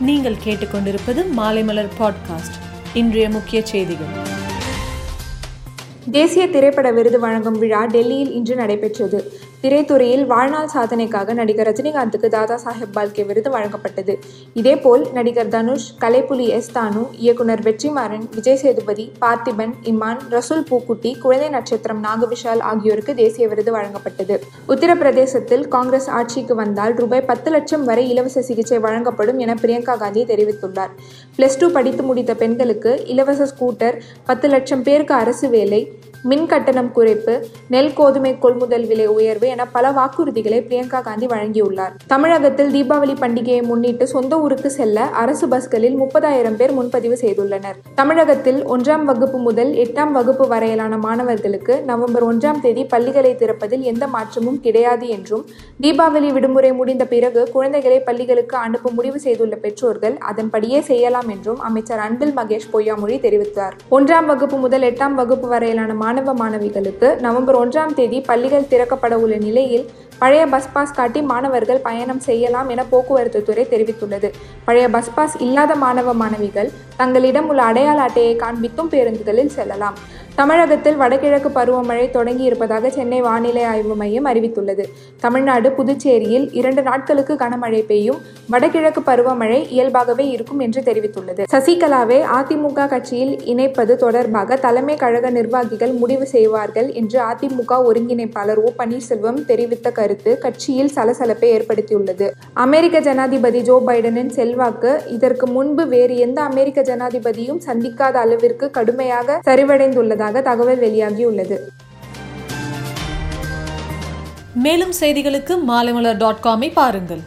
நீங்கள் கேட்டுக்கொண்டிருப்பது மாலைமலர் பாட்காஸ்ட் இன்றைய முக்கிய செய்திகள். தேசிய திரைப்பட விருது வழங்கும் விழா டெல்லியில் இன்று நடைபெற்றது. திரைத்துறையில் வாழ்நாள் சாதனைக்காக நடிகர் ரஜினிகாந்துக்கு தாதா சாஹேப் பால்கே விருது வழங்கப்பட்டது. இதேபோல் நடிகர் தனுஷ் கலைப்புலி எஸ் தானு இயக்குனர் வெற்றிமாறன் விஜய் சேதுபதி பார்த்திபன் இம்மான் ரசூல் பூக்குட்டி குழந்தை நட்சத்திரம் நாகவிஷால் ஆகியோருக்கு தேசிய விருது வழங்கப்பட்டது. உத்தரப்பிரதேசத்தில் காங்கிரஸ் ஆட்சிக்கு வந்தால் ரூபாய் பத்து லட்சம் வரை இலவச சிகிச்சை வழங்கப்படும் என பிரியங்கா காந்தி தெரிவித்துள்ளார். பிளஸ் டூ படித்து முடித்த பெண்களுக்கு இலவச ஸ்கூட்டர் பத்து லட்சம் பேருக்கு அரசு வேலை மின் கட்டணம் குறைப்பு நெல் கோதுமை கொள்முதல் விலை உயர்வு என பல வாக்குறுதிகளை பிரியங்கா காந்தி வழங்கியுள்ளார். தமிழகத்தில் தீபாவளி பண்டிகையை முன்னிட்டு சொந்த ஊருக்கு செல்ல அரசு பஸ்களில் முப்பதாயிரம் பேர் முன்பதிவு செய்துள்ளனர். தமிழகத்தில் ஒன்றாம் வகுப்பு முதல் எட்டாம் வகுப்பு வரையிலான மாணவர்களுக்கு நவம்பர் ஒன்றாம் தேதி பள்ளிகளை திறப்பதில் எந்த மாற்றமும் கிடையாது என்றும் தீபாவளி விடுமுறை முடிந்த பிறகு குழந்தைகளை பள்ளிகளுக்கு அனுப்ப முடிவு செய்துள்ள பெற்றோர்கள் அதன்படியே செய்யலாம் என்றும் அமைச்சர் அன்பில் மகேஷ் பொய்யாமொழி தெரிவித்தார். ஒன்றாம் வகுப்பு முதல் எட்டாம் வகுப்பு வரையிலான மாணவ மாணவிகளுக்கு நவம்பர் ஒன்றாம் தேதி பள்ளிகள் திறக்கப்பட உள்ள நிலையில் பழைய பஸ் பாஸ் காட்டி மாணவர்கள் பயணம் செய்யலாம் என போக்குவரத்து துறை தெரிவித்துள்ளது. பழைய பஸ் பாஸ் இல்லாத மாணவ மாணவிகள் தங்களிடம் உள்ள அடையாள அட்டையை காண்பித்தும் பேருந்துகளில் செல்லலாம். தமிழகத்தில் வடகிழக்கு பருவமழை தொடங்கி இருப்பதாக சென்னை வானிலை ஆய்வு மையம் அறிவித்துள்ளது. தமிழ்நாடு புதுச்சேரியில் இரண்டு நாட்களுக்கு கனமழை பெய்யும். வடகிழக்கு பருவமழை இயல்பாகவே இருக்கும் என்று தெரிவித்துள்ளது. சசிகலாவை அதிமுக கட்சியில் இணைப்பது தொடர்பாக தலைமை கழக நிர்வாகிகள் முடிவு செய்வார்கள் என்று அதிமுக ஒருங்கிணைப்பாளர் ஓ பன்னீர்செல்வம் தெரிவித்த கருத்து கட்சியில் சலசலப்பை ஏற்படுத்தியுள்ளது. அமெரிக்க ஜனாதிபதி ஜோ பைடனின் செல்வாக்கு இதற்கு முன்பு வேறு எந்த அமெரிக்க ஜனாதிபதியும் சந்திக்காத அளவிற்கு கடுமையாக சரிவடைந்துள்ளதாக தகவல் வெளியாகியுள்ளது மேலும் செய்திகளுக்கு மாலைமலர் டாட் காமை பாருங்கள்.